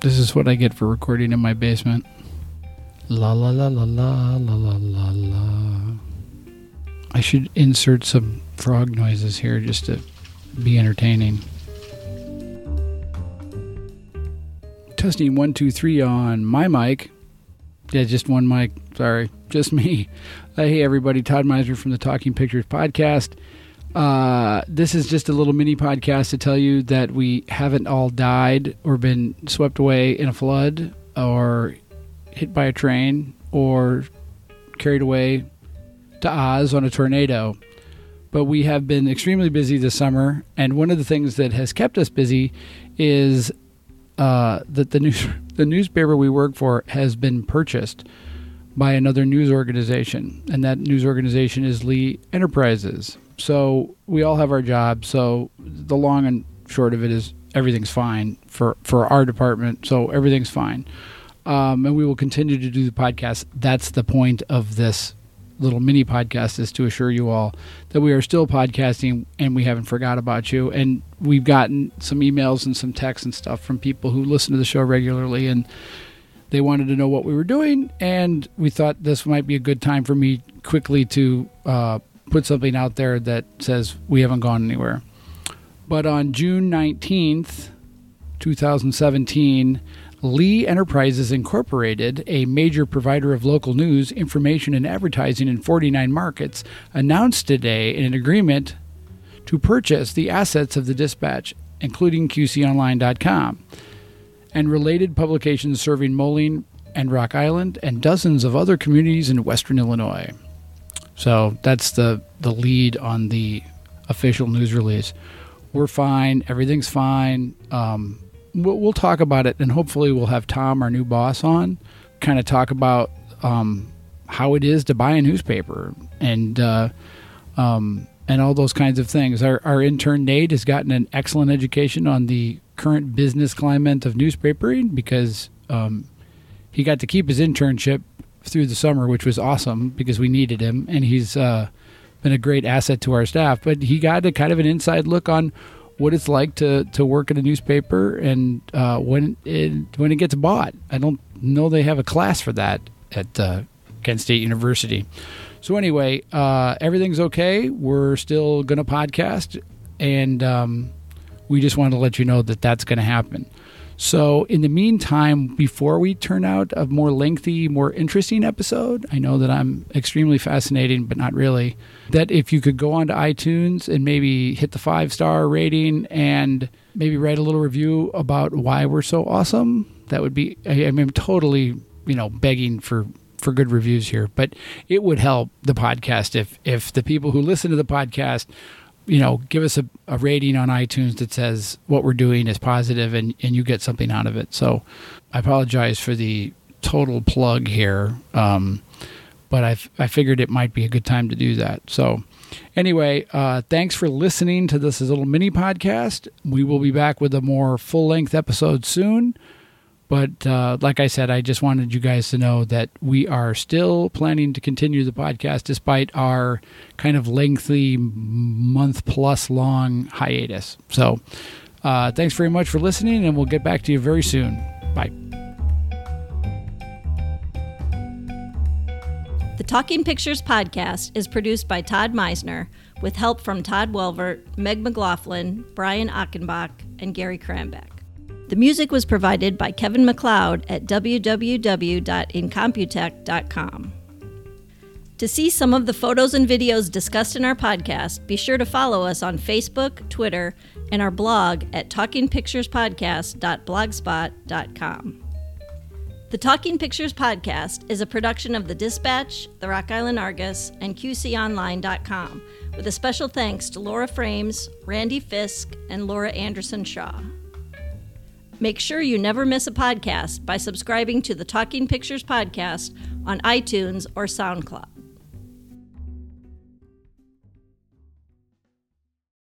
This is what I get for recording in my basement. La la la la la la la la la. I should insert some frog noises here just to be entertaining. Testing one, two, three on my mic. Yeah, just one mic. Sorry, just me. Uh, hey, everybody. Todd Mizener from the Talking Pictures podcast. Uh, this is just a little mini podcast to tell you that we haven't all died or been swept away in a flood or hit by a train or carried away to Oz on a tornado. But we have been extremely busy this summer, and one of the things that has kept us busy is uh, that the news the newspaper we work for has been purchased by another news organization, and that news organization is Lee Enterprises. So we all have our jobs. So the long and short of it is everything's fine for for our department. So everything's fine, um, and we will continue to do the podcast. That's the point of this little mini podcast is to assure you all that we are still podcasting and we haven't forgot about you. And we've gotten some emails and some texts and stuff from people who listen to the show regularly and they wanted to know what we were doing. And we thought this might be a good time for me quickly to uh, put something out there that says we haven't gone anywhere. But on June 19th, 2017, Lee Enterprises Incorporated, a major provider of local news, information, and advertising in 49 markets, announced today an agreement to purchase the assets of the Dispatch, including QCOnline.com, and related publications serving Moline and Rock Island and dozens of other communities in western Illinois. So that's the, the lead on the official news release. We're fine. Everything's fine. Um, we'll, we'll talk about it, and hopefully, we'll have Tom, our new boss, on, kind of talk about um, how it is to buy a newspaper and uh, um, and all those kinds of things. Our, our intern Nate has gotten an excellent education on the current business climate of newspapering because um, he got to keep his internship through the summer, which was awesome because we needed him, and he's uh, been a great asset to our staff. But he got a kind of an inside look on what it's like to, to work at a newspaper and uh, when it when it gets bought. I don't know they have a class for that at uh, Kent State University. So anyway, uh, everything's okay. We're still gonna podcast, and um, we just wanted to let you know that that's going to happen. So, in the meantime, before we turn out a more lengthy, more interesting episode, I know that I'm extremely fascinating, but not really. That if you could go onto iTunes and maybe hit the five star rating and maybe write a little review about why we're so awesome, that would be, I, mean, totally, you know, begging for for good reviews here, but it would help the podcast if if the people who listen to the podcast you know, give us a, a, rating on iTunes that says what we're doing is positive and, and you get something out of it. So I apologize for the total plug here. Um, but I, I figured it might be a good time to do that. So, anyway, uh, thanks for listening to this little mini podcast. We will be back with a more full length episode soon. But uh, like I said, I just wanted you guys to know that we are still planning to continue the podcast despite our kind of lengthy month plus long hiatus. So uh, thanks very much for listening, and we'll get back to you very soon. Bye. The Talking Pictures podcast is produced by Todd Mizener with help from Todd Welvaert, Meg McLaughlin, Brian Achenbach, and Gary Krambeck. The music was provided by Kevin MacLeod at www.incompetech.com. To see some of the photos and videos discussed in our podcast, be sure to follow us on Facebook, Twitter, and our blog at talkingpicturespodcast.blogspot.com. The Talking Pictures Podcast is a production of The Dispatch, the Rock Island Argus, and QCOnline.com, with a special thanks to Laura Frames, Randy Fisk, and Laura Anderson Shaw. Make sure you never miss a podcast by subscribing to the Talking Pictures podcast on iTunes or SoundCloud.